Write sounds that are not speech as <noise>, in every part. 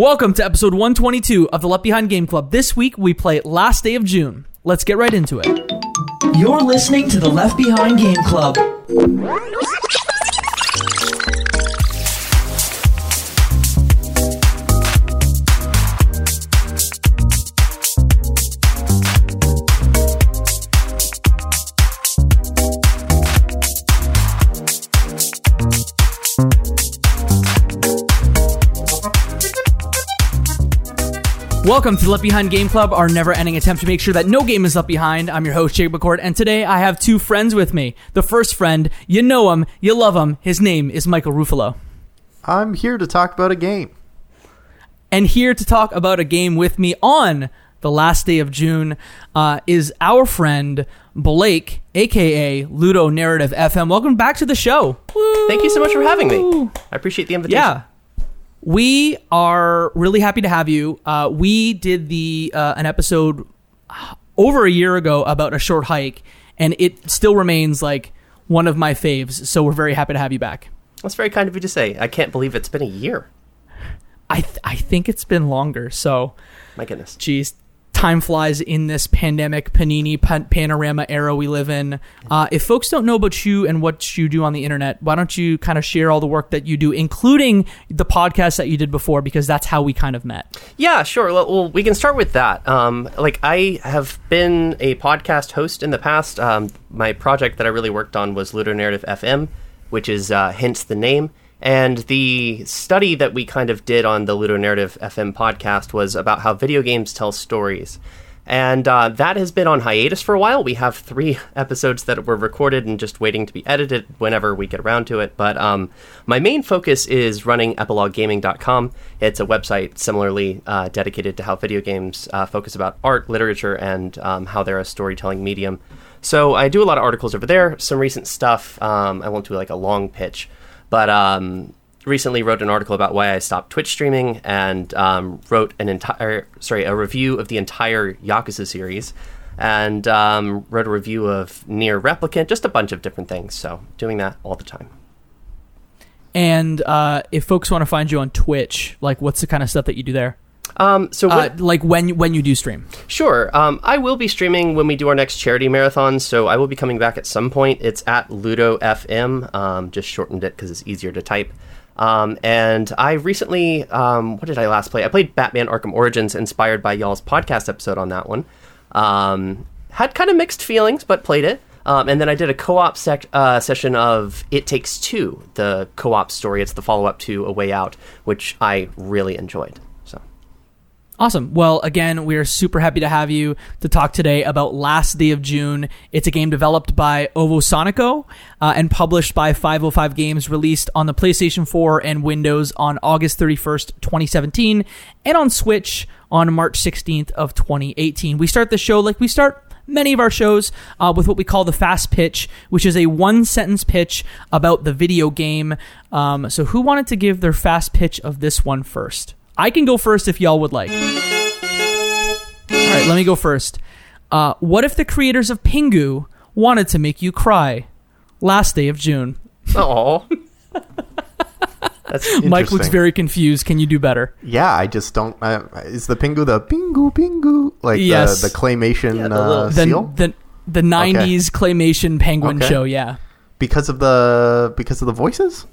Welcome to episode 122 of the Left Behind Game Club. This week we play Last Day of June. Let's get right into it. You're listening to the Left Behind Game Club. Welcome to the Left Behind Game Club, our never ending attempt to make sure that no game is left behind. I'm your host, Jake McCord, and today I have two friends with me. The first friend, you know him, you love him. His name is Michael Ruffalo. I'm here to talk about a game. And here to talk about a game with me on the last day of June uh, is our friend Blake, aka Ludo Narrative FM. Welcome back to the show. Thank you so much for having me. I appreciate the invitation. Yeah. We are really happy to have you. Uh, we did the uh, an episode over a year ago about a short hike, and it still remains like one of my faves. So we're very happy to have you back. That's very kind of you to say. I can't believe it's been a year. I th- I think it's been longer. So, My goodness. geez, time flies in this pandemic panini pan- panorama era we live in. Uh, if folks don't know about you and what you do on the internet, why don't you kind of share all the work that you do, including the podcast that you did before, because that's how we kind of met. Yeah, sure. Well, we can start with that. Um, like, I have been a podcast host in the past. Um, my project that I really worked on was Ludo Narrative FM, which is uh, hence the name. And the study that we kind of did on the Ludo Narrative FM podcast was about how video games tell stories. And uh, that has been on hiatus for a while. We have three <laughs> episodes that were recorded and just waiting to be edited whenever we get around to it. But um, my main focus is running epiloguegaming.com. It's a website similarly uh, dedicated to how video games uh, focus about art, literature, and um, how they're a storytelling medium. So I do a lot of articles over there, some recent stuff. Um, I won't do like a long pitch, but um, recently wrote an article about why I stopped Twitch streaming and um, wrote an entire sorry a review of the entire Yakuza series and um, wrote a review of NieR Replicant, just a bunch of different things. So doing that all the time. And uh, if folks want to find you on Twitch, like what's the kind of stuff that you do there? Um, so Uh, what, like when when you do stream. Sure. Um, I will be streaming when we do our next charity marathon, so I will be coming back at some point. It's at Ludo FM. Um, just shortened it because it's easier to type. Um, and I recently, um, what did I last play? I played Batman Arkham Origins, inspired by y'all's podcast episode on that one. Um, had kind of mixed feelings, but played it. Um, and then I did a co-op sec- uh, session of It Takes Two, the co-op story. It's the follow-up to A Way Out, which I really enjoyed. So. Awesome. Well, again, we are super happy to have you to talk today about Last Day of June. It's a game developed by Ovosonico uh, and published by 505 Games, released on the PlayStation 4 and Windows on August 31st, 2017, and on Switch on March 16th of 2018. We start the show like we start many of our shows uh, with what we call the fast pitch, which is a one sentence pitch about the video game. Um, so, who wanted to give their fast pitch of this one first? I can go first if y'all would like. All right, let me go first. Uh, what if the creators of Pingu wanted to make you cry? Last day of June. Oh. <laughs> That's Mike looks very confused. Can you do better? Yeah, I just don't. Uh, is the Pingu the Pingu Pingu like Yes. the, the claymation Yeah, the uh, The seal? the the '90s claymation penguin Okay. show. Yeah. because of the because of the voices.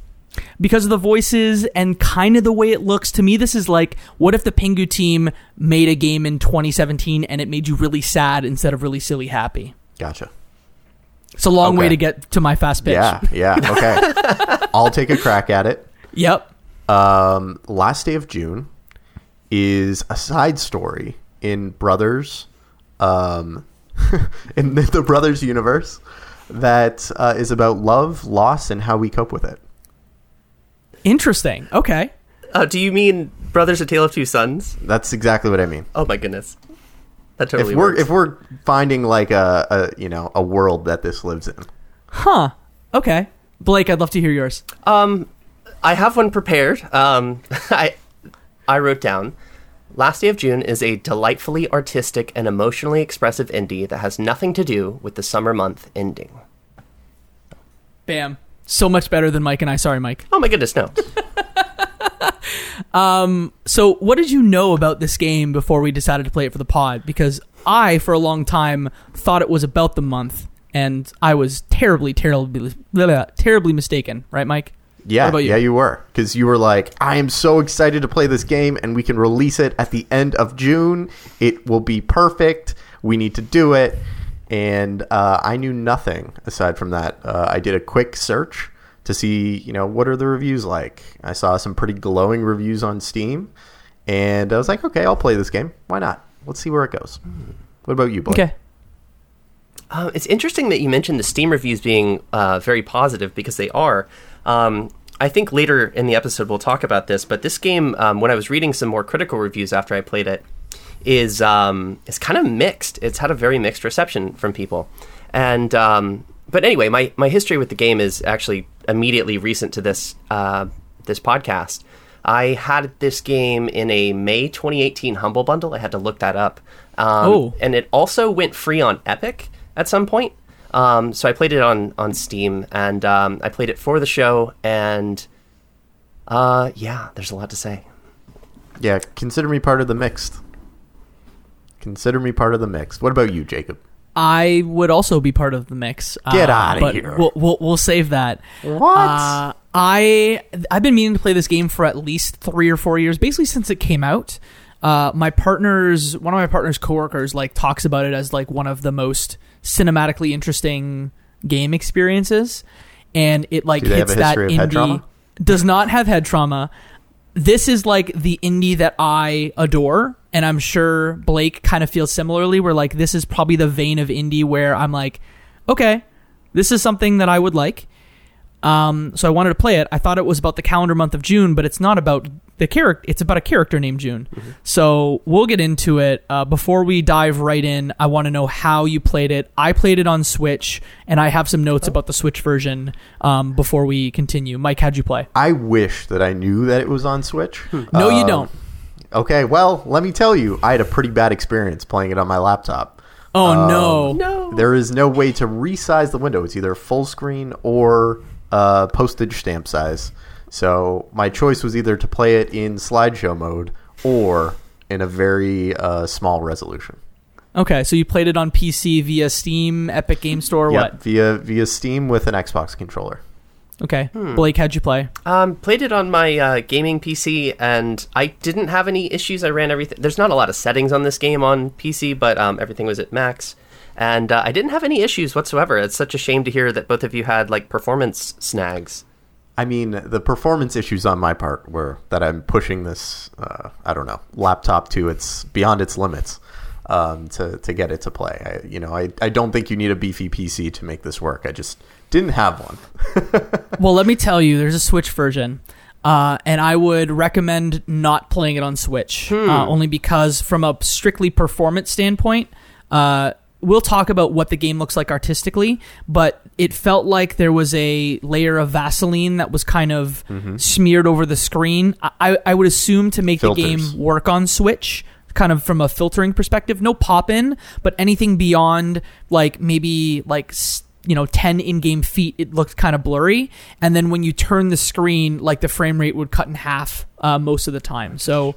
Because of the voices and kind of the way it looks to me this is like what if the pingu team made a game in 2017 and it made you really sad instead of really silly happy Gotcha. it's a long way to get to my fast pitch Yeah, yeah. <laughs> Okay, I'll take a crack at it. yep Um, last day of June is a side story in Brothers, um, <laughs> in the, the Brothers universe that uh, is about love, loss, and how we cope with it. Interesting okay Uh, do you mean Brothers: A Tale of Two Sons? That's exactly what I mean. Oh my goodness, that totally if we're works. if we're finding like a, a you know a world that this lives in, huh okay blake i'd love to hear yours um, I have one prepared. Um, <laughs> I I wrote down. Last Day of June is a delightfully artistic and emotionally expressive indie that has nothing to do with the summer month ending. bam so much better than mike and i sorry mike Oh my goodness, no. <laughs> Um, so, what did you know about this game before we decided to play it for the pod? Because I, for a long time, thought it was about the month, and I was terribly, terribly, blah, blah, terribly mistaken. Right, Mike? Yeah, you? yeah, you were because you were like, I am so excited to play this game, and we can release it at the end of June. It will be perfect. We need to do it, and uh, I knew nothing aside from that. Uh, I did a quick search to see, you know, what are the reviews like. I saw some pretty glowing reviews on Steam, and I was like, okay, I'll play this game. Why not? Let's see where it goes. What about you, Blake? Okay. Uh, it's interesting that you mentioned the Steam reviews being uh, very positive because they are. Um, I think later in the episode we'll talk about this, but this game, um, when I was reading some more critical reviews after I played it, is um, is kind of mixed. It's had a very mixed reception from people, and um, but anyway, my my history with the game is actually immediately recent to this uh, this podcast. I had this game in a May 2018 Humble Bundle. I had to look that up. Um, Oh. and it also went free on Epic at some point. Um, so I played it on on Steam, and um, I played it for the show. And uh, yeah, there's a lot to say. Yeah, consider me part of the mixed. Consider me part of the mix. What about you, Jacob? I would also be part of the mix. Get uh, outta but here. We'll, we'll, we'll save that. What? Uh, I I've been meaning to play this game for at least three or four years, basically since it came out. Uh, my partner's one of my partner's coworkers like talks about it as like one of the most cinematically interesting game experiences, and it like Do they have hits that of indie. Does not have head trauma. This is like the indie that I adore, and I'm sure Blake kind of feels similarly. Where like this is probably the vein of indie where I'm like, okay, this is something that I would like. Um, so I wanted to play it. I thought it was about the calendar month of June, but it's not about the character. It's about a character named June. So we'll get into it. Uh, before we dive right in, I want to know how you played it. I played it on Switch, and I have some notes about the Switch version. Um, before we continue, Mike, how'd you play? I wish that I knew that it was on Switch. No, you Um, don't. Okay, well, let me tell you, I had a pretty bad experience playing it on my laptop. Oh no. No, There is no way to resize the window. It's either full screen or uh, postage stamp size. So my choice was either to play it in slideshow mode or in a very uh, small resolution. Okay, so you played it on PC via Steam, Epic Game Store, or Yep, what? via via Steam with an Xbox controller. Okay, Blake, how'd you play? Um, played it on my uh, gaming PC, and I didn't have any issues. I ran everything. There's not a lot of settings on this game on PC, but um, everything was at max, and uh, I didn't have any issues whatsoever. It's such a shame to hear that both of you had like performance snags. I mean, the performance issues on my part were that I'm pushing this, uh, I don't know, laptop to its beyond its limits um, to to get it to play. I, you know, I, I don't think you need a beefy PC to make this work. I just didn't have one. <laughs> Well, let me tell you, there's a Switch version, uh, and I would recommend not playing it on Switch, uh, only because, from a strictly performance standpoint, uh, we'll talk about what the game looks like artistically, but it felt like there was a layer of Vaseline that was kind of smeared over the screen. I, I would assume to make the game work on Switch. Kind of from a filtering perspective, no pop in, but anything beyond like maybe like you know 10 in-game feet it looked kind of blurry. And then when you turn the screen like the frame rate would cut in half uh, most of the time. So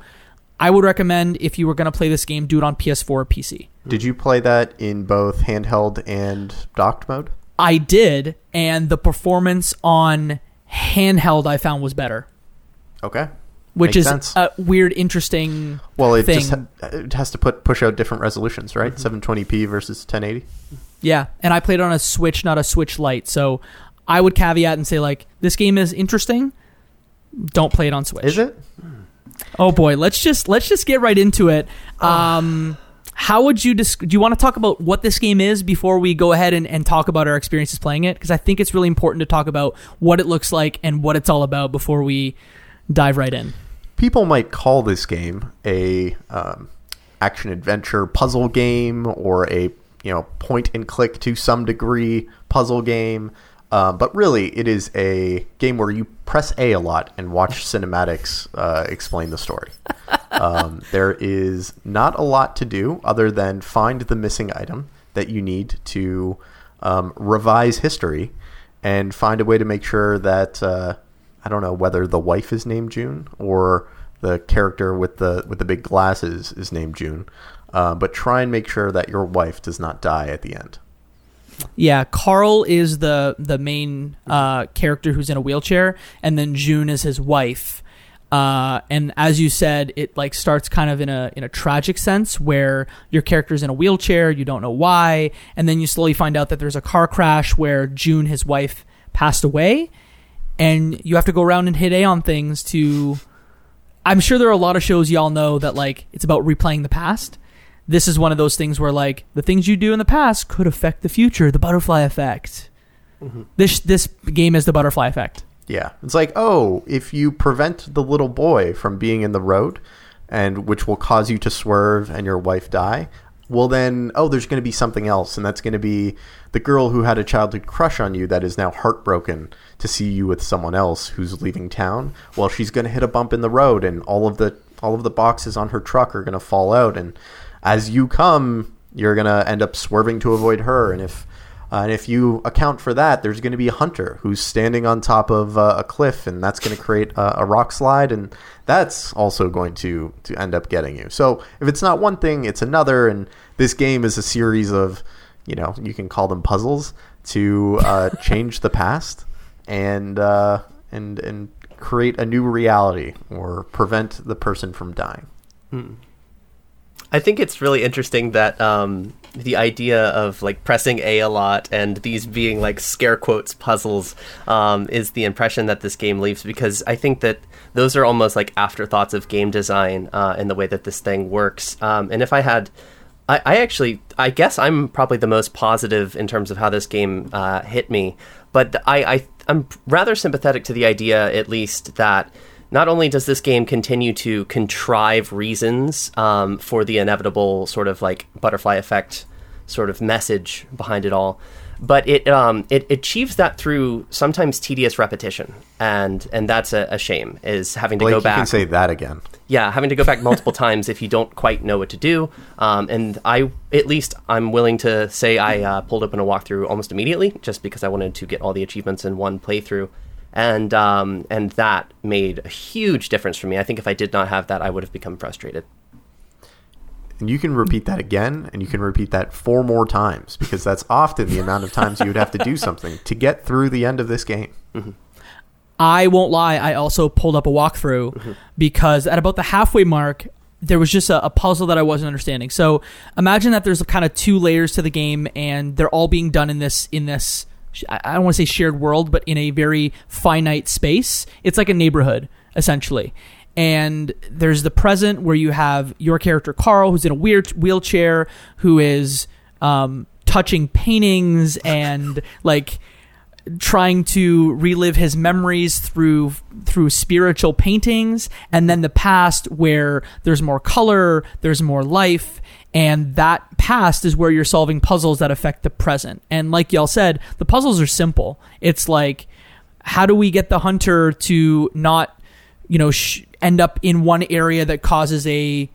i would recommend if you were going to play this game do it on ps4 or pc Did you play that in both handheld and docked mode? i did and the performance on handheld i found was better Okay. which Makes is sense. a weird interesting Well, it thing just ha- it has to put push out different resolutions, right? 720p versus 1080. Yeah, and I played on a Switch, not a Switch Lite. So I would caveat and say like this game is interesting. Don't play it on Switch. Is it? Oh boy, let's just let's just get right into it. Um, how would you desc- do you want to talk about what this game is before we go ahead and, and talk about our experiences playing it? Because I think it's really important to talk about what it looks like and what it's all about before we dive right in. People might call this game a um, action adventure puzzle game or a you know point and click to some degree puzzle game. Um, but really, it is a game where you press A a lot and watch <laughs> cinematics uh, explain the story. Um, there is not a lot to do other than find the missing item that you need to um, revise history and find a way to make sure that uh, I don't know whether the wife is named June or the character with the with the big glasses is named June. Uh, but try and make sure that your wife does not die at the end. Yeah, Carl is the the main uh, character who's in a wheelchair, and then June is his wife. Uh, and as you said, it like starts kind of in a in a tragic sense where your character's in a wheelchair, you don't know why, and then you slowly find out that there's a car crash where June, his wife, passed away, and you have to go around and hit A on things to. I'm sure there are a lot of shows y'all know that like it's about replaying the past. This is one of those things where like the things you do in the past could affect the future, the butterfly effect. Mm-hmm. This this game is the butterfly effect. Yeah, it's like oh, if you prevent the little boy from being in the road, and which will cause you to swerve and your wife die. Well, then, oh, there's going to be something else, and that's going to be the girl who had a childhood crush on you that is now heartbroken to see you with someone else who's leaving town. Well, she's going to hit a bump in the road, and all of the all of the boxes on her truck are going to fall out, and as you come, you're going to end up swerving to avoid her, and if uh, and if you account for that, there's going to be a hunter who's standing on top of uh, a cliff, and that's going to create a, a rock slide, and that's also going to to end up getting you. So if it's not one thing, it's another, and this game is a series of, you know, you can call them puzzles to uh, <laughs> change the past and uh, and and create a new reality or prevent the person from dying. I think it's really interesting that um, the idea of like pressing A a lot and these being like scare quotes puzzles um, is the impression that this game leaves because I think that those are almost like afterthoughts of game design uh, in the way that this thing works. Um, and if I had, I, I actually, I guess I'm probably the most positive in terms of how this game uh, hit me. But I, I, I'm rather sympathetic to the idea, at least, that not only does this game continue to contrive reasons um, for the inevitable sort of like butterfly effect sort of message behind it all, but it um, it achieves that through sometimes tedious repetition, and and that's a, a shame. Is having to Blake, go you back can say that again. yeah, having to go back multiple <laughs> times if you don't quite know what to do. Um, and I, at least, I'm willing to say I uh, pulled open a walkthrough almost immediately, just because I wanted to get all the achievements in one playthrough, and um, and that made a huge difference for me. I think if I did not have that, I would have become frustrated. And you can repeat that again, and you can repeat that four more times because that's often the amount of times you would have to do something to get through the end of this game. I won't lie, I also pulled up a walkthrough because at about the halfway mark, there was just a, a puzzle that I wasn't understanding. So imagine that there's kind of two layers to the game, and they're all being done in this in this. I I don't want to say shared world, but in a very finite space. It's like a neighborhood essentially. And there's the present where you have your character Carl, who's in a weird wheelchair, who is um, touching paintings <laughs> and like trying to relive his memories through through spiritual paintings and then the past where there's more color there's more life and that past is where you're solving puzzles that affect the present and like y'all said the puzzles are simple it's like how do we get the hunter to not you know sh- end up in one area that causes a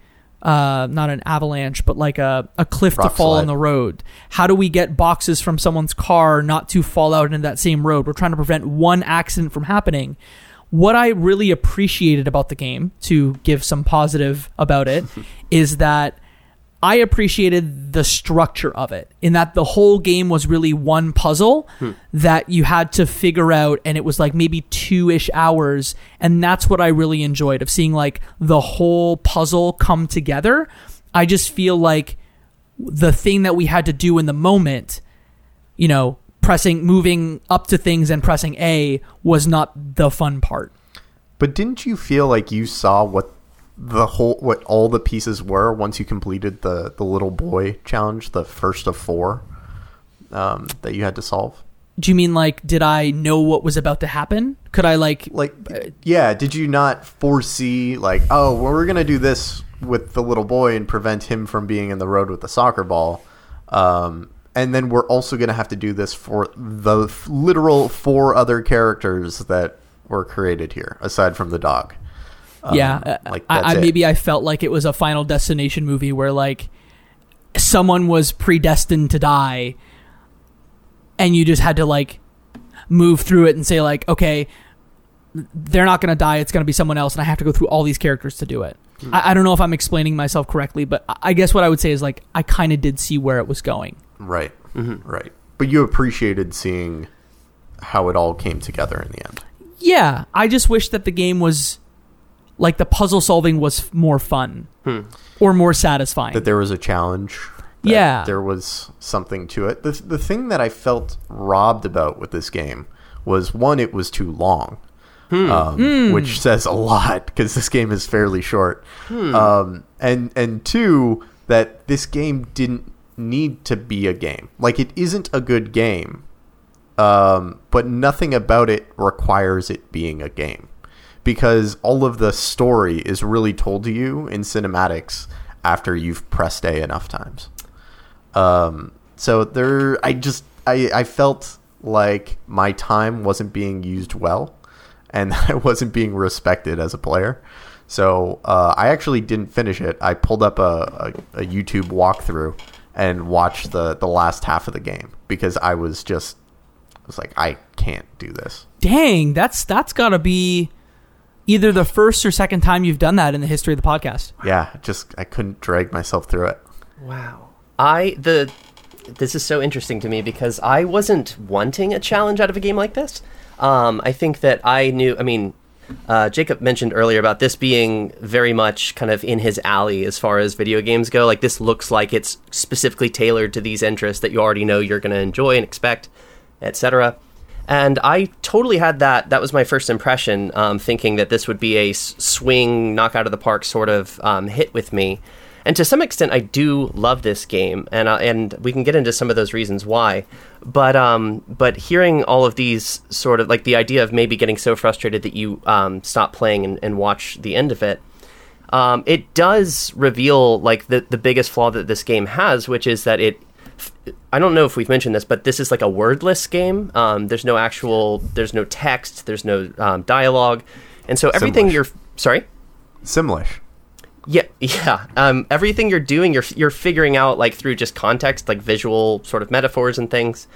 uh, not an avalanche, but like a, a cliff Rock to fall slide. on the road. How do we get boxes from someone's car not to fall out into that same road? We're trying to prevent one accident from happening. What I really appreciated about the game, to give some positive about it, <laughs> is that I appreciated the structure of it in that the whole game was really one puzzle hmm. that you had to figure out and it was like maybe two ish hours. And that's what I really enjoyed of seeing like the whole puzzle come together. I just feel like the thing that we had to do in the moment, you know, pressing, moving up to things and pressing A was not the fun part. But didn't you feel like you saw what the whole what all the pieces were once you completed the the little boy challenge, the first of four um, that you had to solve? Do you mean like, did I know what was about to happen? Could I like, Like, yeah, did you not foresee like, oh, well, we're gonna do this with the little boy and prevent him from being in the road with the soccer ball, um, and then we're also gonna have to do this for the f- literal four other characters that were created here, aside from the dog. Um, yeah, uh, like I, that's I it. maybe I felt like it was a Final Destination movie where like someone was predestined to die, and you just had to like move through it and say like, okay, they're not going to die. It's going to be someone else, and I have to go through all these characters to do it. I, I don't know if I'm explaining myself correctly, but I- I guess what I would say is like I kind of did see where it was going. Right. Right. But you appreciated seeing how it all came together in the end. Yeah, I just wish that the game was like the puzzle solving was more fun or more satisfying. That there was a challenge. that Yeah. There was something to it. The, the thing that I felt robbed about with this game was one, it was too long. Um, Which says a lot because this game is fairly short. Um, and and two, that this game didn't need to be a game. Like it isn't a good game, um, but nothing about it requires it being a game because all of the story is really told to you in cinematics after you've pressed A enough times. Um, so there, I just I, I felt like my time wasn't being used well, and <laughs> I wasn't being respected as a player. So uh, I actually didn't finish it. I pulled up a, a, a YouTube walkthrough and watched the the last half of the game because I was just I was like I can't do this. Dang, that's that's got to be either the first or second time you've done that in the history of the podcast. Yeah, just I couldn't drag myself through it. Wow. I the this is so interesting to me because I wasn't wanting a challenge out of a game like this. Um, I think that I knew. I mean, uh, Jacob mentioned earlier about this being very much kind of in his alley as far as video games go. Like this looks like it's specifically tailored to these interests that you already know you're going to enjoy and expect, etc. And I totally had that. That was my first impression, um, thinking that this would be a swing, knock out of the park sort of um, hit with me. And to some extent, I do love this game, and uh, and we can get into some of those reasons why. But um, but hearing all of these sort of like the idea of maybe getting so frustrated that you um, stop playing and, and watch the end of it, um, it does reveal like the the biggest flaw that this game has, which is that it. I don't know if we've mentioned this, but this is like a wordless game. Um, there's no actual, there's no text, there's no um, dialogue, and so everything Simlish. you're sorry. Simlish. Yeah, <laughs> yeah. Um, everything you're doing, you're you're figuring out like through just context, like visual sort of metaphors and things.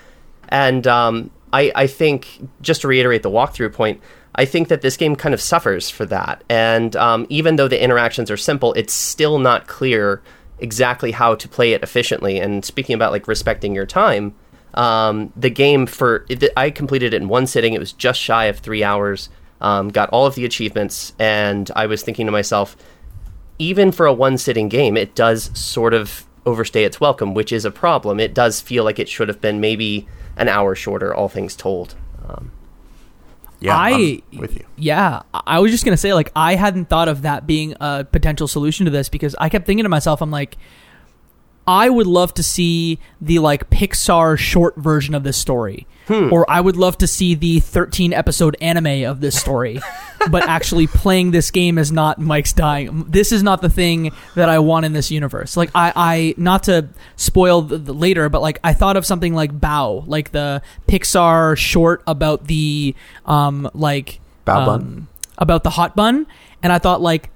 And um, I I think just to reiterate the walkthrough point, I think that this game kind of suffers for that. And um, even though the interactions are simple, it's still not clear exactly how to play it efficiently. And speaking about like respecting your time, um, the game for I completed it in one sitting. It was just shy of three hours. Um, got all of the achievements, and I was thinking to myself even for a one sitting game, it does sort of overstay its welcome, which is a problem. It does feel like it should have been maybe an hour shorter, all things told. Um, Yeah, I I'm with you. Yeah, I I was just gonna say like I hadn't thought of that being a potential solution to this because I kept thinking to myself, I'm like, I would love to see the like Pixar short version of this story, or I would love to see the 13 episode anime of this story. <laughs> but actually, playing this game is not Mike's dying. This is not the thing that I want in this universe. Like I, I not to spoil the, the later, but like I thought of something like Bao, like the Pixar short about the um like Bao bun? um, about the hot bun, and I thought like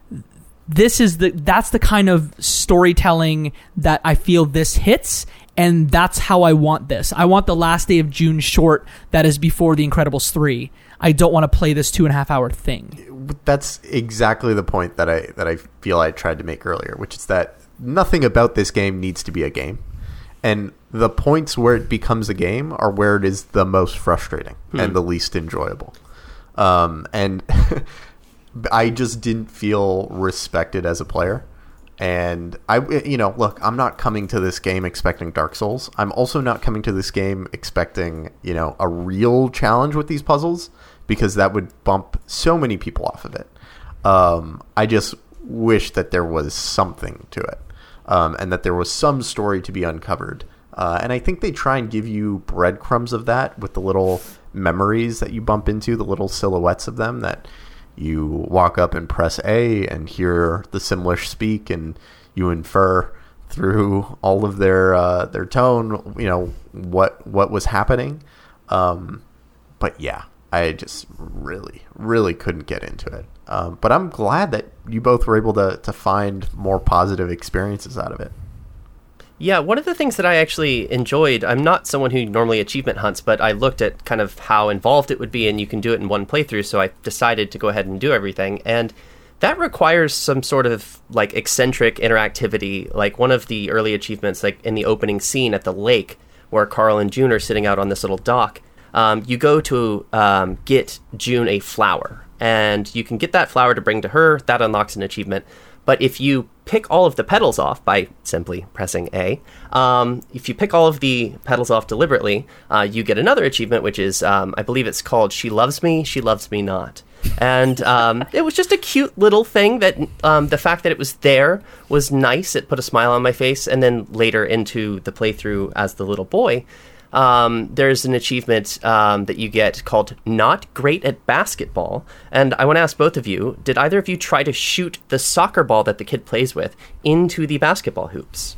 this is the that's the kind of storytelling that I feel this hits and that's how I want this. I want the last day of June short that is before the Incredibles 3. I don't want to play this two and a half hour thing. That's exactly the point that I that I feel I tried to make earlier, which is that nothing about this game needs to be a game, and the points where it becomes a game are where it is the most frustrating and the least enjoyable. Um, and <laughs> I just didn't feel respected as a player. And I, you know, look, I'm not coming to this game expecting Dark Souls. I'm also not coming to this game expecting, you know, a real challenge with these puzzles because that would bump so many people off of it. Um, I just wish that there was something to it um, and that there was some story to be uncovered. Uh, and I think they try and give you breadcrumbs of that with the little memories that you bump into, the little silhouettes of them that you walk up and press A and hear the Simlish speak, and you infer through all of their uh, their tone, you know what what was happening. Um, but yeah, I just really really couldn't get into it. Um, but I'm glad that you both were able to to find more positive experiences out of it. Yeah, one of the things that I actually enjoyed, I'm not someone who normally achievement hunts, but I looked at kind of how involved it would be, and you can do it in one playthrough, so I decided to go ahead and do everything. And that requires some sort of like eccentric interactivity. Like one of the early achievements, like in the opening scene at the lake, where Carl and June are sitting out on this little dock. Um, you go to um, get June a flower, and you can get that flower to bring to her. That unlocks an achievement. But if you pick all of the petals off by simply pressing A, um, if you pick all of the petals off deliberately, uh, you get another achievement, which is, um, I believe it's called She Loves Me, She Loves Me Not. And um, <laughs> it was just a cute little thing that um, the fact that it was there was nice. It put a smile on my face. And then later into the playthrough as the little boy, um, there's an achievement um, that you get called Not Great at Basketball. And I want to ask both of you did either of you try to shoot the soccer ball that the kid plays with into the basketball hoops?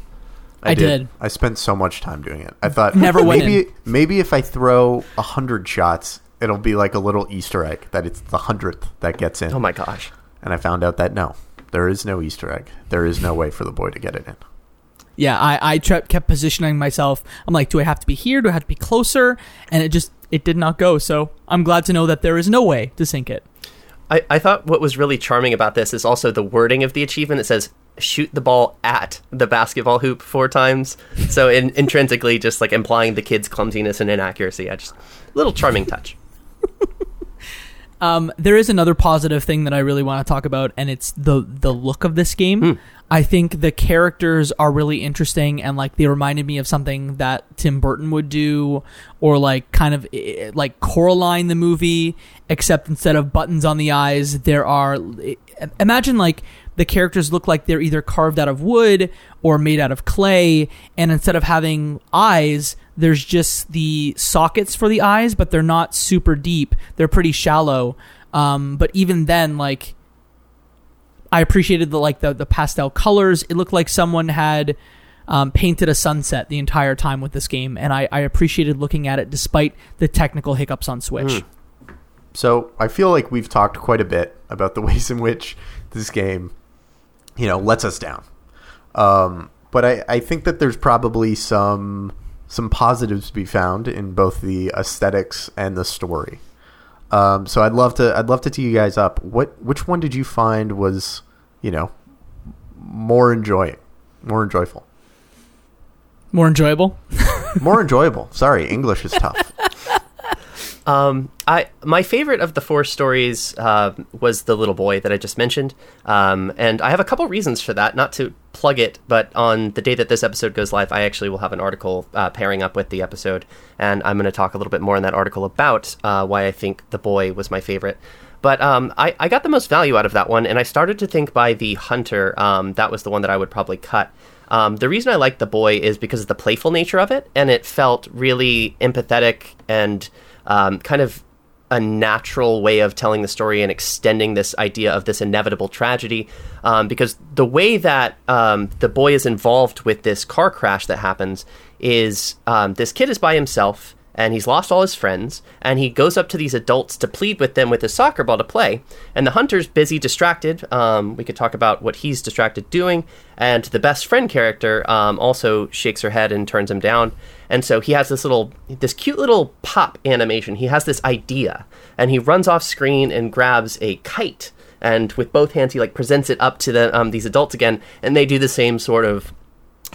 I did. I spent so much time doing it. I thought Never went maybe maybe if I throw a hundred shots, it'll be like a little Easter egg that it's the hundredth that gets in. Oh my gosh. And I found out that no, there is no Easter egg. There is no way for the boy to get it in. Yeah, I I kept positioning myself. I'm like, do I have to be here? Do I have to be closer? And it just it did not go. So I'm glad to know that there is no way to sink it. I, I thought what was really charming about this is also the wording of the achievement. It says shoot the ball at the basketball hoop four times. So in, intrinsically, just like implying the kid's clumsiness and inaccuracy. I just little charming touch. <laughs> Um, there is another positive thing that I really want to talk about, and it's the the look of this game. I think the characters are really interesting, and like they reminded me of something that Tim Burton would do, or like kind of like Coraline the movie, except instead of buttons on the eyes, there are. Imagine like the characters look like they're either carved out of wood or made out of clay, and instead of having eyes, there's just the sockets for the eyes, but they're not super deep. They're pretty shallow. Um, but even then, like I appreciated the like the the pastel colors. It looked like someone had um, painted a sunset the entire time with this game, and I, I appreciated looking at it despite the technical hiccups on Switch. So I feel like we've talked quite a bit about the <laughs> ways in which this game, you know, lets us down. Um, but I, I think that there's probably some some positives to be found in both the aesthetics and the story. Um, so I'd love to I'd love to tee you guys up. What which one did you find was you know more enjoying, more enjoyable, More enjoyable. more enjoyable? Sorry, English is tough. <laughs> Um, I my favorite of the four stories uh, was the little boy that I just mentioned, um, and I have a couple reasons for that. Not to plug it, but on the day that this episode goes live, I actually will have an article uh, pairing up with the episode, and I'm going to talk a little bit more in that article about uh, why I think the boy was my favorite. But um, I, I got the most value out of that one, and I started to think by the hunter, um, that was the one that I would probably cut. Um, the reason I liked the boy is because of the playful nature of it, and it felt really empathetic and um, kind of a natural way of telling the story and extending this idea of this inevitable tragedy. Um, because the way that um, the boy is involved with this car crash that happens is um, this kid is by himself and he's lost all his friends and he goes up to these adults to plead with them with his soccer ball to play and the hunter's busy distracted um, we could talk about what he's distracted doing and the best friend character um, also shakes her head and turns him down and so he has this little this cute little pop animation. He has this idea and he runs off screen and grabs a kite and with both hands he like presents it up to the um, these adults again and they do the same sort of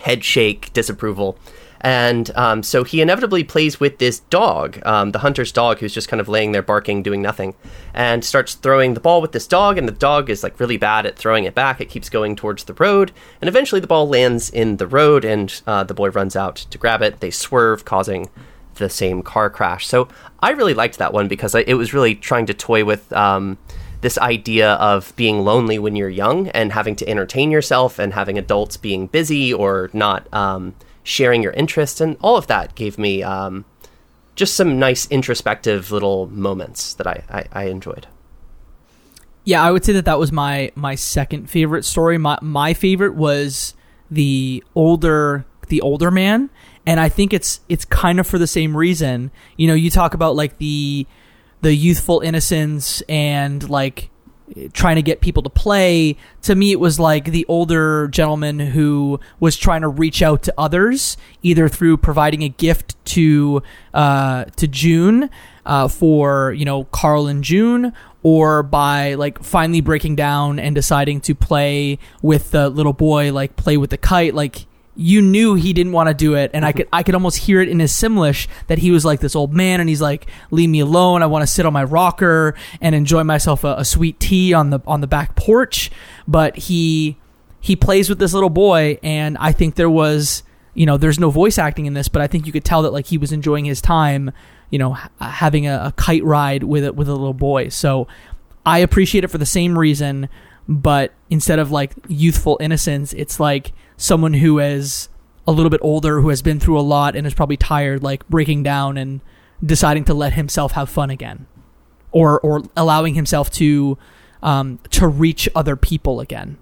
head shake disapproval and um, so he inevitably plays with this dog, um, the hunter's dog, who's just kind of laying there barking, doing nothing, and starts throwing the ball with this dog. And the dog is like really bad at throwing it back. It keeps going towards the road, and eventually the ball lands in the road, and uh, the boy runs out to grab it. They swerve, causing the same car crash. So I really liked that one because it was really trying to toy with. Um, this idea of being lonely when you're young and having to entertain yourself and having adults being busy or not um, sharing your interests and all of that gave me um, just some nice introspective little moments that I, I, I enjoyed. Yeah, I would say that that was my my second favorite story. My my favorite was the older the older man, and I think it's it's kind of for the same reason. You know, you talk about like the the youthful innocence and like trying to get people to play. To me, it was like the older gentleman who was trying to reach out to others, either through providing a gift to uh, to June uh, for you know Carl and June, or by like finally breaking down and deciding to play with the little boy, like play with the kite, like you knew he didn't want to do it and i mm-hmm. could i could almost hear it in his simlish that he was like this old man and he's like leave me alone i want to sit on my rocker and enjoy myself a, a sweet tea on the on the back porch. But he he plays with this little boy and i think there was you know there's no voice acting in this but i think you could tell that like he was enjoying his time you know ha- having a, a kite ride with it with a little boy. So i appreciate it for the same reason but instead of like youthful innocence it's like someone who is a little bit older who has been through a lot and is probably tired like breaking down and deciding to let himself have fun again. Or or allowing himself to um, to reach other people again.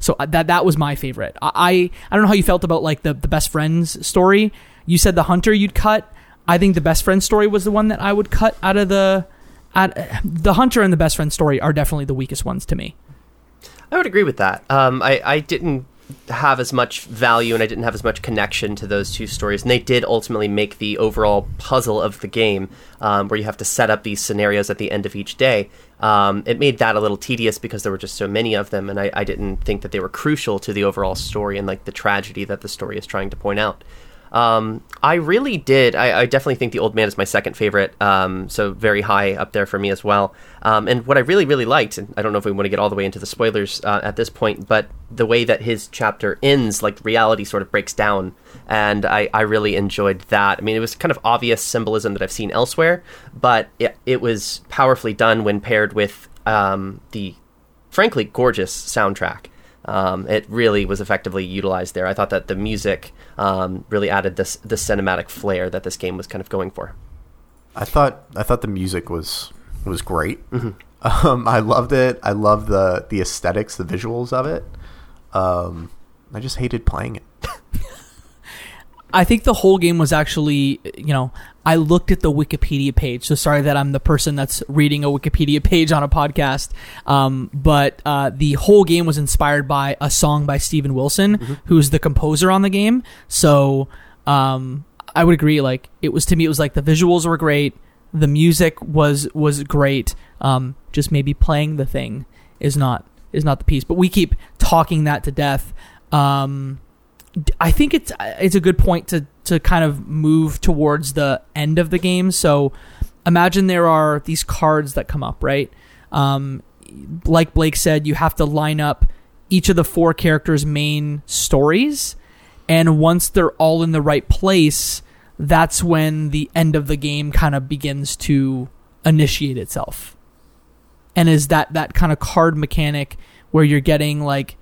So uh, that that was my favorite. I, I don't know how you felt about like the the best friends story. You said the hunter you'd cut. I think the best friend story was the one that i would cut out of the out, the hunter and the best friend story are definitely the weakest ones to me I would agree with that. Um, I, I didn't have as much value and I didn't have as much connection to those two stories. And they did ultimately make the overall puzzle of the game, um, where you have to set up these scenarios at the end of each day. Um, it made that a little tedious because there were just so many of them, and I, I didn't think that they were crucial to the overall story and like the tragedy that the story is trying to point out. Um, I really did. I, I, definitely think the old man is my second favorite. Um, so very high up there for me as well. Um, and what I really, really liked, and I don't know if we want to get all the way into the spoilers uh, at this point, but the way that his chapter ends, like reality sort of breaks down, and I, I really enjoyed that. I mean, it was kind of obvious symbolism that I've seen elsewhere, but it, it was powerfully done when paired with um, the frankly gorgeous soundtrack. Um, it really was effectively utilized there. I thought that the music um, really added this the cinematic flair that this game was kind of going for. I thought I thought the music was was great. Mm-hmm. <laughs> Um, I loved it. I loved the the aesthetics, the visuals of it. Um, I just hated playing it. I think the whole game was actually, you know, I looked at the Wikipedia page. So sorry that I'm the person that's reading a Wikipedia <laughs> page on a podcast. Um, but uh, the whole game was inspired by a song by Steven Wilson, mm-hmm. who's the composer on the game. So um, I would agree. Like it was to me, it was like the visuals were great, the music was was great. Um, just maybe playing the thing is not is not the piece. But we keep talking that to death. Um, I think it's it's a good point to to kind of move towards the end of the game. So imagine there are these cards that come up, right? Um, like Blake said, you have to line up each of the four characters' main stories, and once they're all in the right place, that's when the end of the game kind of begins to initiate itself. And is that that kind of card mechanic where you're getting like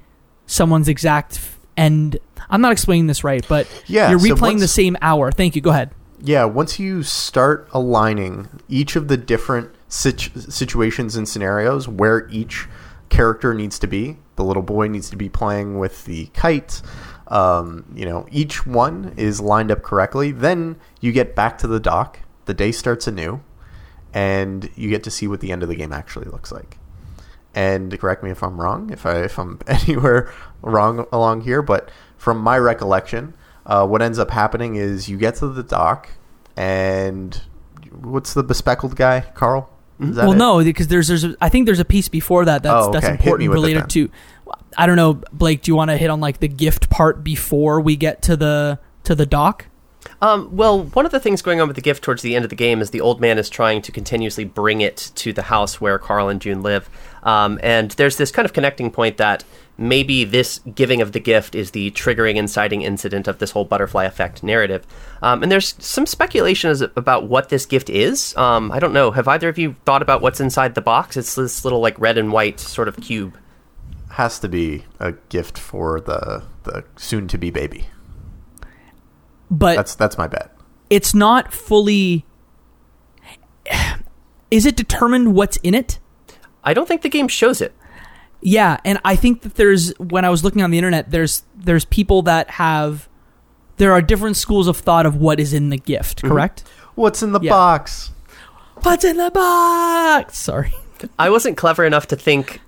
someone's exact end I'm not explaining this right, but yeah, you're replaying so once, the same hour. Thank you. Go ahead. Yeah, once you start aligning each of the different situ- situations and scenarios where each character needs to be, the little boy needs to be playing with the kite. Um, you know, each one is lined up correctly. Then you get back to the dock. The day starts anew, and you get to see what the end of the game actually looks like and correct me if I'm wrong, if I if I'm <laughs> anywhere wrong along here, but from my recollection, uh, what ends up happening is you get to the dock, and what's the bespeckled guy, Carl? Well, it? no, because there's there's a, I think there's a piece before that that's oh, okay. that's important related to. I don't know, Blake. Do you want to hit on like the gift part before we get to the to the dock? Um, well, one of the things going on with the gift towards the end of the game is the old man is trying to continuously bring it to the house where Carl and June live. Um, and there's this kind of connecting point that maybe this giving of the gift is the triggering inciting incident of this whole butterfly effect narrative. Um, and there's some speculation as, about what this gift is. Um, I don't know. Have either of you thought about what's inside the box? It's this little like red and white sort of cube. Has to be a gift for the the soon to be baby. But that's that's my bet. It's not fully. <sighs> Is it determined what's in it? I don't think the game shows it. Yeah, and I think that there's when I was looking on the internet, there's there's people that have there are different schools of thought of what is in the gift. Mm-hmm. Correct? What's in the yeah. box? What's in the box? Sorry. I wasn't clever enough to think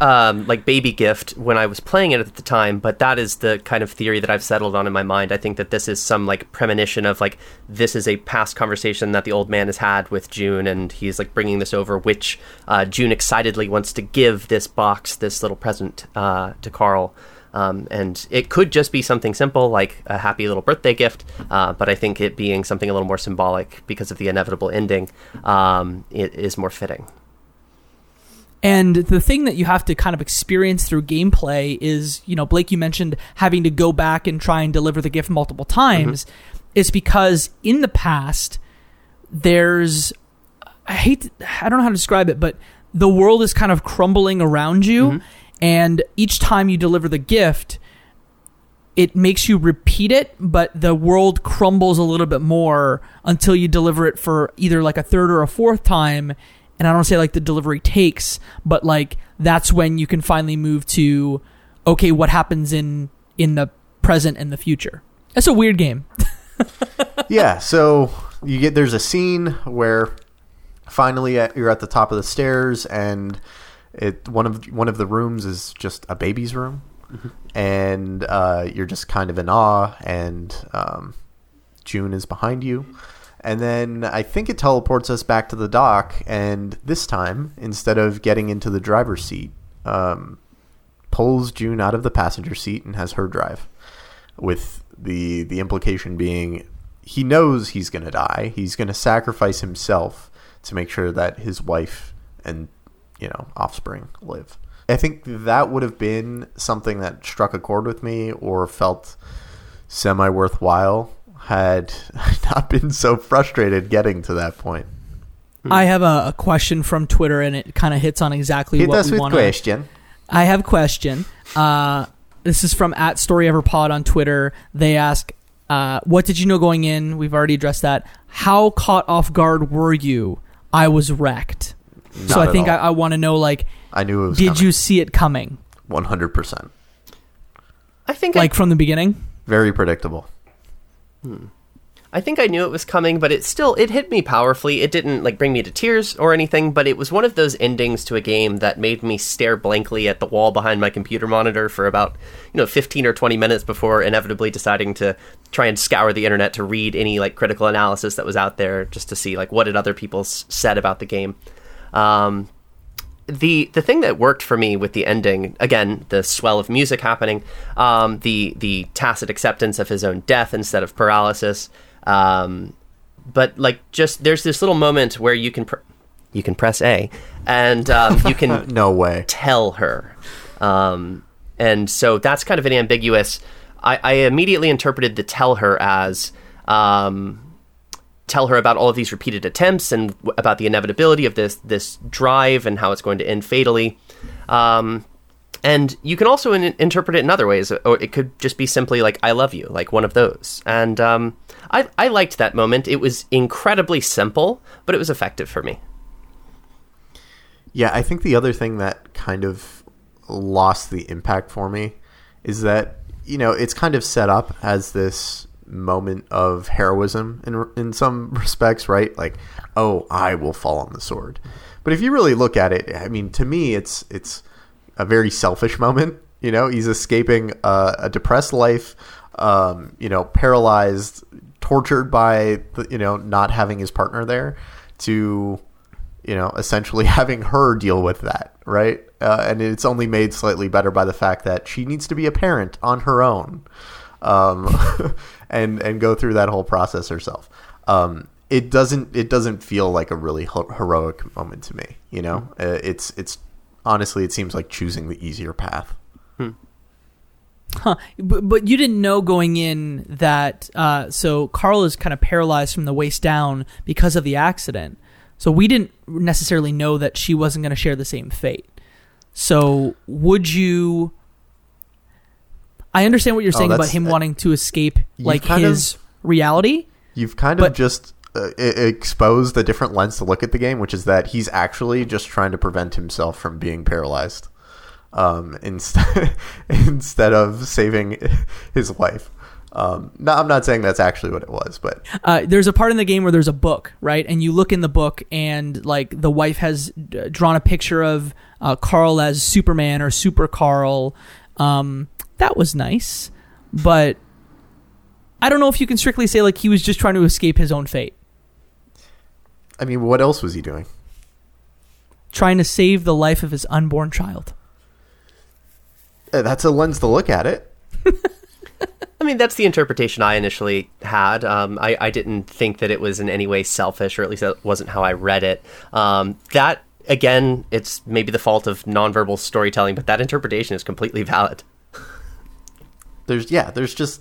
um, like baby gift when I was playing it at the time, but that is the kind of theory that I've settled on in my mind. I think that this is some like premonition of like this is a past conversation that the old man has had with June, and he's like bringing this over, which uh, June excitedly wants to give this box, this little present uh, to Carl. Um, and it could just be something simple like a happy little birthday gift, uh, but I think it being something a little more symbolic because of the inevitable ending um, it is more fitting. And the thing that you have to kind of experience through gameplay is, you know, Blake, you mentioned having to go back and try and deliver the gift multiple times. Mm-hmm. It's because in the past, there's, I hate, to, I don't know how to describe it, but the world is kind of crumbling around you. Mm-hmm. And each time you deliver the gift, it makes you repeat it, but the world crumbles a little bit more until you deliver it for either like a third or a fourth time. And I don't say like the delivery takes, but like that's when you can finally move to okay, what happens in in the present and the future. That's a weird game. <laughs> yeah, so you get there's a scene where finally at, you're at the top of the stairs and it one of one of the rooms is just a baby's room and uh, you're just kind of in awe and um, June is behind you and then I think it teleports us back to the dock and this time instead of getting into the driver's seat um, pulls June out of the passenger seat and has her drive with the the implication being he knows he's going to die. He's going to sacrifice himself to make sure that his wife and you know offspring live. I think that would have been something that struck a chord with me or felt semi worthwhile had I <laughs> not been so frustrated getting to that point. I have a, a question from Twitter, and it kind of hits on exactly Hit what us we with want question. I have a question. Uh, this is from at Story Ever StoryEverPod on Twitter. They ask, uh, "What did you know going in?" We've already addressed that. How caught off guard were you? I was wrecked. so I think I, all. I want to know, like, I knew it was did you see it coming, One hundred percent. I think I like from the beginning? Very predictable. I think I knew it was coming, but it still it hit me powerfully. It didn't like bring me to tears or anything, but it was one of those endings to a game that made me stare blankly at the wall behind my computer monitor for about, you know, 15 or 20 minutes before inevitably deciding to try and scour the internet to read any like critical analysis that was out there just to see like what did other people said about the game. Um, the the thing that worked for me with the ending again the swell of music happening um, the the tacit acceptance of his own death instead of paralysis um, but like just there's this little moment where you can pr- you can press A and um, you can <laughs> No way. tell her. Um, and so that's kind of an ambiguous. I, I immediately interpreted the tell her as um, tell her about all of these repeated attempts and about the inevitability of this this drive and how it's going to end fatally. Um, and you can also in- interpret it in other ways, or it could just be simply like "I love you," like one of those. And um, I, I liked that moment. It was incredibly simple, but it was effective for me. Yeah, I think the other thing that kind of lost the impact for me is that you know it's kind of set up as this moment of heroism in in some <laughs> respects, right? Like, oh, I will fall on the sword. But if you really look at it, I mean, to me, it's it's a very selfish moment. You know, he's escaping a, a depressed life, um, you know, paralyzed, tortured by the, you know not having his partner there, to you know, essentially <laughs> having her deal with that, right? Uh, and it's only made slightly better by the fact that she needs to be a parent on her own, um, <laughs> and and go through that whole process herself. Um, it doesn't it doesn't feel like a really heroic moment to me. You know, uh, it's it's honestly it seems like choosing the easier path. Huh. But, but you didn't know going in that. Uh, so Carl is kind of paralyzed from the waist down because of the accident. So we didn't necessarily know that she wasn't going to share the same fate. So would you? I understand what you're Oh, saying about him uh, wanting to escape like kind of- his reality. You've kind of just uh, exposed a different lens to look at the game, which is that he's actually just trying to prevent himself from being paralyzed, um, instead <laughs> instead of saving his wife. Um, no, I'm not saying that's actually what it was, but uh, there's a part in the game where there's a book, right? And you look in the book, and like the wife has drawn a picture of uh, Carl as Superman or Super Carl. Um, that was nice, but I don't know if you can strictly say like he was just trying to escape his own fate, I mean, what else was he doing? trying to save the life of his unborn child. Uh, That's a lens to look at it. <laughs> I mean, that's the interpretation I initially had. Um, I, I didn't think that it was in any way selfish, or at least that wasn't how I read it. Um, that, again, it's maybe the fault of nonverbal storytelling, but that interpretation is completely valid. There's yeah, there's just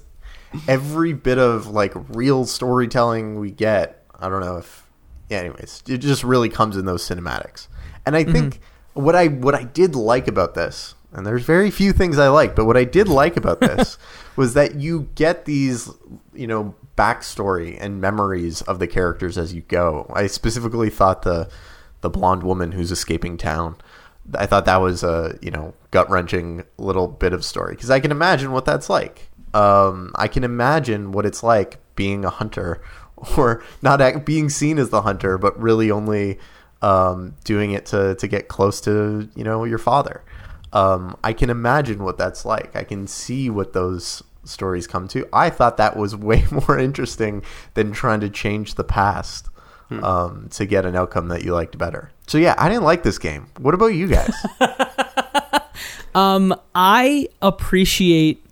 every bit of like real storytelling we get. I don't know if yeah, anyways, it just really comes in those cinematics. And I mm-hmm. think what I what I did like about this, and there's very few things I like, but what I did like about <laughs> this was that you get these, you know, backstory and memories of the characters as you go. I specifically thought the the blonde woman who's escaping town. I thought that was a you know gut wrenching little bit of story because I can imagine what that's like. Um, I can imagine what it's like being a hunter, <laughs> or not act, being seen as the hunter, but really only um, doing it to to get close to you know your father. Um, I can imagine what that's like. I can see what those stories come to. I thought that was <laughs> way more interesting than trying to change the past um, to get an outcome that you liked better. So yeah, I didn't like this game. What about you guys? <laughs> <laughs> Um, I appreciate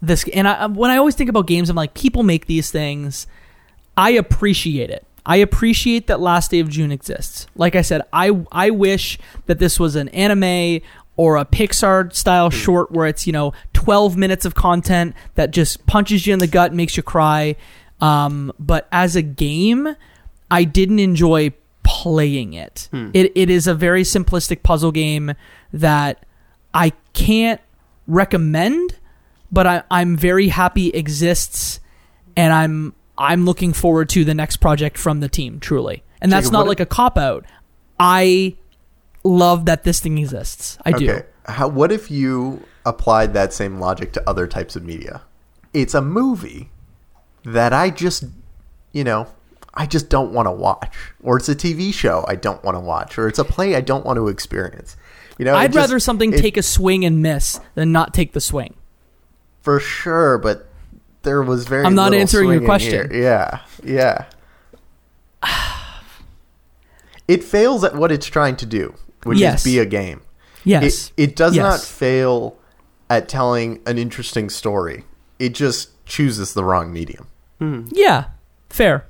this, and I, when I always think about games, I'm like, people make these things. I appreciate it. I appreciate that Last Day of June exists. Like I said, I I wish that this was an anime or a Pixar style short where it's you know 12 minutes of content that just punches you in the gut, and makes you cry. Um, but as a game, I didn't enjoy playing it. Hmm. It it is a very simplistic puzzle game that I can't recommend, but I, I'm very happy exists, and I'm I'm looking forward to the next project from the team. Truly, and that's not like a cop out. I love that this thing exists. I do. Okay. How, what if you applied that same logic to other types of media? It's a movie that I just, you know, I just don't want to watch, or it's a TV show I don't want to watch, or it's a play I don't want to experience. You know, I'd just- rather something it- take a swing and miss than not take the swing. for sure, but there was very. I'm not answering your question. here. Yeah, yeah. <sighs> it fails at what it's trying to do, which Yes. is be a game. Yes, It, it does Yes. not fail at telling an interesting story. It just chooses the wrong medium. Hmm. yeah, fair.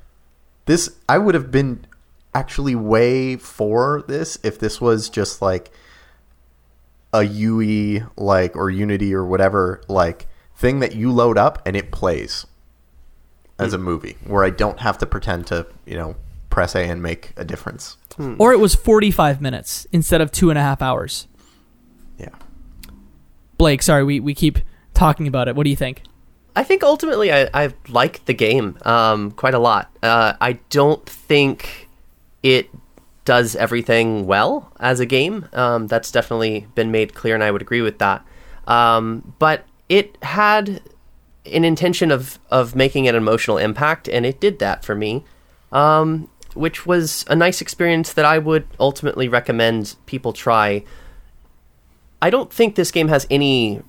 This I would have been actually way for this if this was just like a UE like or Unity or whatever like thing that you load up and it plays as a hmm. movie where I don't have to pretend to, you know, press A and make a difference. Hmm. Or it was 45 minutes instead of two and a half hours. Yeah. Blake, sorry, we, we keep talking about it. What do you think? I think ultimately I, I like the game um, quite a lot. Uh, I don't think it does everything well as a game. Um, that's definitely been made clear, and I would agree with that. Um, but it had an intention of, of making an emotional impact, and it did that for me, um, which was a nice experience that I would ultimately recommend people try. I don't think this game has any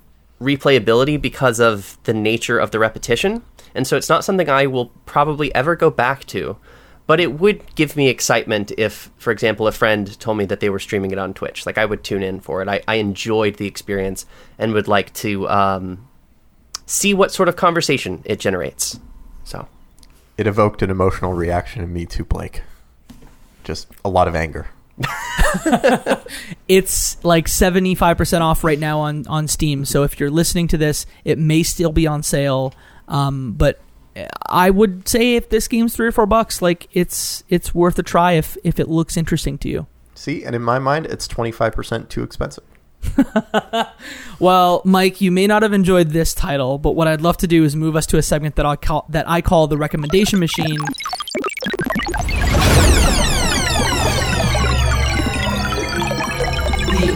replayability because of the nature of the repetition, and so it's not something I will probably ever go back to. But it would give me excitement if, for example, a friend told me that they were streaming it on Twitch. Like I would tune in for it. I, I enjoyed the experience and would like to um, see what sort of conversation it generates. So It evoked an emotional reaction in me too, Blake. Just a lot of anger. <laughs> It's like 75% off right now on, on Steam. So if you're listening to this, it may still be on sale. Um, but I would say if this game's three or four bucks, like it's it's worth a try if if it looks interesting to you. See, and in my mind, it's 25% too expensive. <laughs> Well, Mike, you may not have enjoyed this title, but what I'd love to do is move us to a segment that I call that I call the recommendation machine.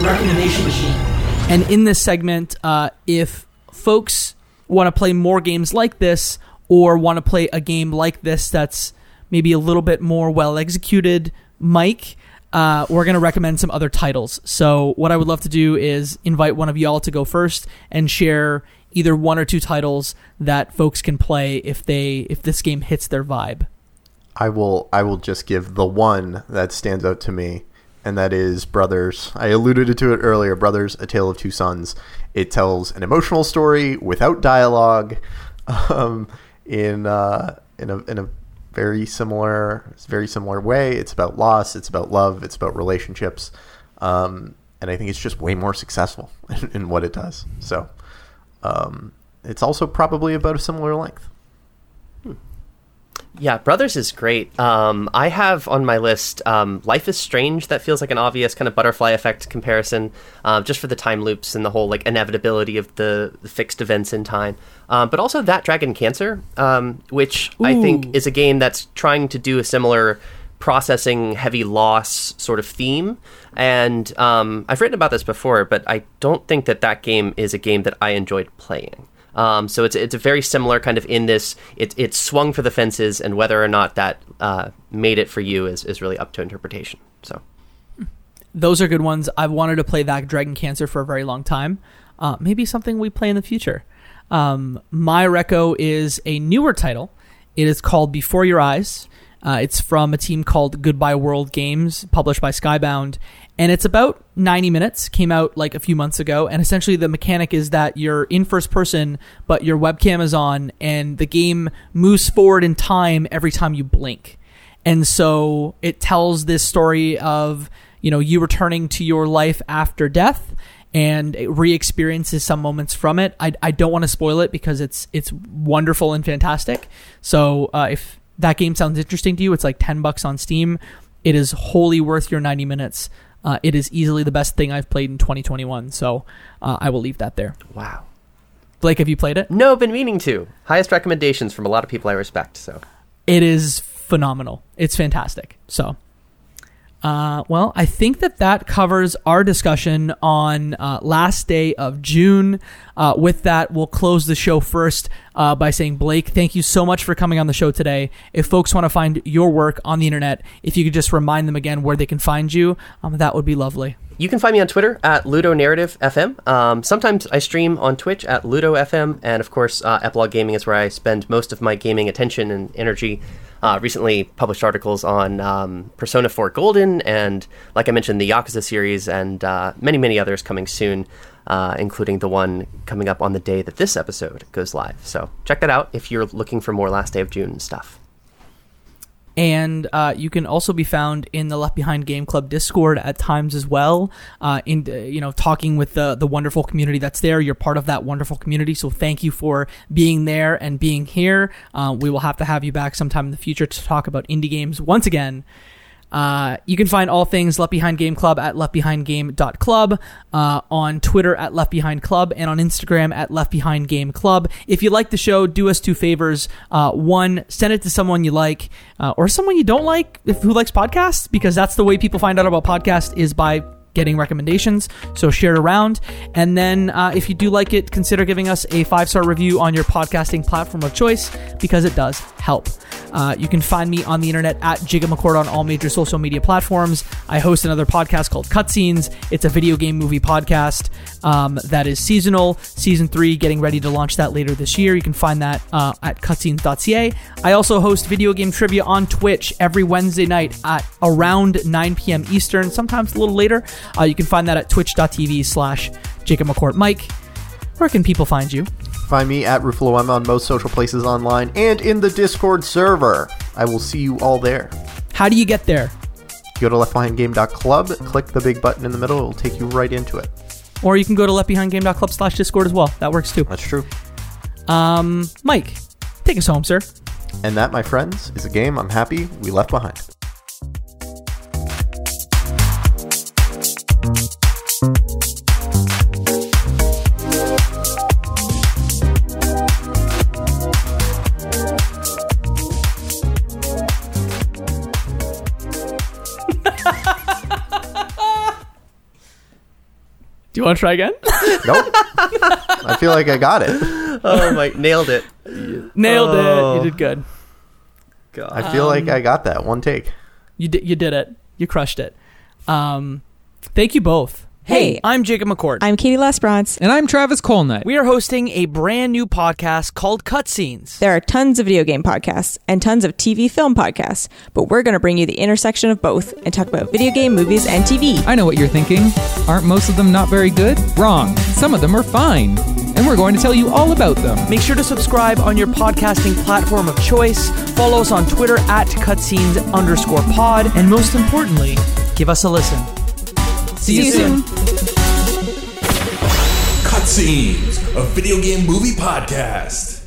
Recommendation machine. And in this segment, uh, if folks want to play more games like this or want to play a game like this that's maybe a little bit more well executed, Mike, uh, we're going to recommend some other titles. So, what I would love to do is invite one of y'all to go first and share either one or two titles that folks can play if they if this game hits their vibe. I will I will just give the one that stands out to me, and that is Brothers. I alluded to it earlier. Brothers: A Tale of Two Sons. It tells an emotional story without dialogue, <laughs> um, in uh, in a in a very similar very similar way. It's about loss. It's about love. It's about relationships, um, and I think it's just way more successful <laughs> in, in what it does. So, um, it's also probably about a similar length. Yeah, Brothers is great. Um, I have on my list um, Life is Strange. That feels like an obvious kind of butterfly effect comparison, uh, just for the time loops and the whole like inevitability of the, the fixed events in time. Um, but also that Dragon Cancer, um, which I think is a game that's trying to do a similar processing heavy loss sort of theme. And um, I've written about this before, but I don't think that that game is a game that I enjoyed playing. Um, so it's it's a very similar kind of in this. It it swung for the fences, and whether or not that uh, made it for you is is really up to interpretation. So Those are good ones. I've wanted to play that Dragon Cancer for a very long time. Uh, maybe something we play in the future. Um, my reco is a newer title. It is called Before Your Eyes. Uh, it's from a team called Goodbye World Games, published by Skybound, and it's about 90 minutes. Came out like a few months ago, and essentially the mechanic is that you're in first person, but your webcam is on, and the game moves forward in time every time you blink. And so it tells this story of, you know, you returning to your life after death and re-experiences some moments from it. I, I don't want to spoil it because it's it's wonderful and fantastic. So uh, if that game sounds interesting to you, it's like 10 bucks on Steam. It is wholly worth your 90 minutes. Uh, it is easily the best thing I've played in 2021. So uh, I will leave that there. wow. Blake, have you played it? No, I've been meaning to. Highest recommendations from a lot of people I respect. So it is phenomenal. It's fantastic. So, uh, well, I think that that covers our discussion on uh, last day of June. Uh, with that, we'll close the show first uh, by saying, Blake, thank you so much for coming on the show today. If folks want to find your work on the internet, if you could just remind them again where they can find you, um, that would be lovely. You can find me on Twitter at Ludo Narrative FM. Um, sometimes I stream on Twitch at Ludo FM, and of course, uh, Epilogue Gaming is where I spend most of my gaming attention and energy. Uh, recently published articles on um, Persona 4 Golden, and like I mentioned, the Yakuza series, and uh, many, many others coming soon, uh, including the one coming up on the day that this episode goes live. So check that out if you're looking for more Last Day of June stuff. And uh, you can also be found in the Left Behind Game Club Discord at times as well. Uh, in you know, talking with the the wonderful community that's there. You're part of that wonderful community, so thank you for being there and being here. Uh, we will have to have you back sometime in the future to talk about indie games once again. Uh, you can find all things Left Behind Game Club at leftbehindgame.club, uh, on Twitter at Left Behind Club, and on Instagram at Left Behind Game Club. If you like the show, do us two favors. Uh, one, send it to someone you like, uh, or someone you don't like if, who likes podcasts, because that's the way people find out about podcasts is by getting recommendations. So share it around. And then uh, if you do like it, consider giving us a five star review on your podcasting platform of choice because it does help. Uh, you can find me on the internet at Jigga on all major social media platforms. I host another podcast called Cutscenes. It's a video game movie podcast um, that is seasonal. Season three, getting ready to launch that later this year. You can find that uh, at cutscenes.ca. I also host video game trivia on Twitch every Wednesday night at around 9 p.m. Eastern, sometimes a little later. Uh, you can find that at twitch.tv slash Jacob McCourt. Mike, where can people find you? Find me at Ruffalo M on most social places online and in the Discord server. I will see you all there. How do you get there? Go to leftbehindgame.club, click the big button in the middle, it will take you right into it. Or you can go to leftbehindgame.club slash Discord as well. That works too. That's true. Um, Mike, take us home, sir. And that, my friends, is a game I'm happy we left behind. Want to try again? <laughs> Nope. I feel like I got it. <laughs> oh my, nailed it. Nailed it. Oh. You did good. God. I feel like I got that one take. You did. You did it. You crushed it. Um, thank you both. Hey. I'm Jacob McCord. I'm Katie Lesbrance. And I'm Travis Colnut. we are hosting a brand new podcast called Cutscenes. There are tons of video game podcasts and tons of TV film podcasts, but we're going to bring you the intersection of both and talk about video game, movies, and TV. I know what you're thinking. Aren't most of them not very good? Wrong. Some of them are fine. And we're going to tell you all about them. Make sure to subscribe on your podcasting platform of choice. Follow us on Twitter at cutscenes underscore pod. And most importantly, give us a listen. See you soon. Cutscenes, a video game movie podcast.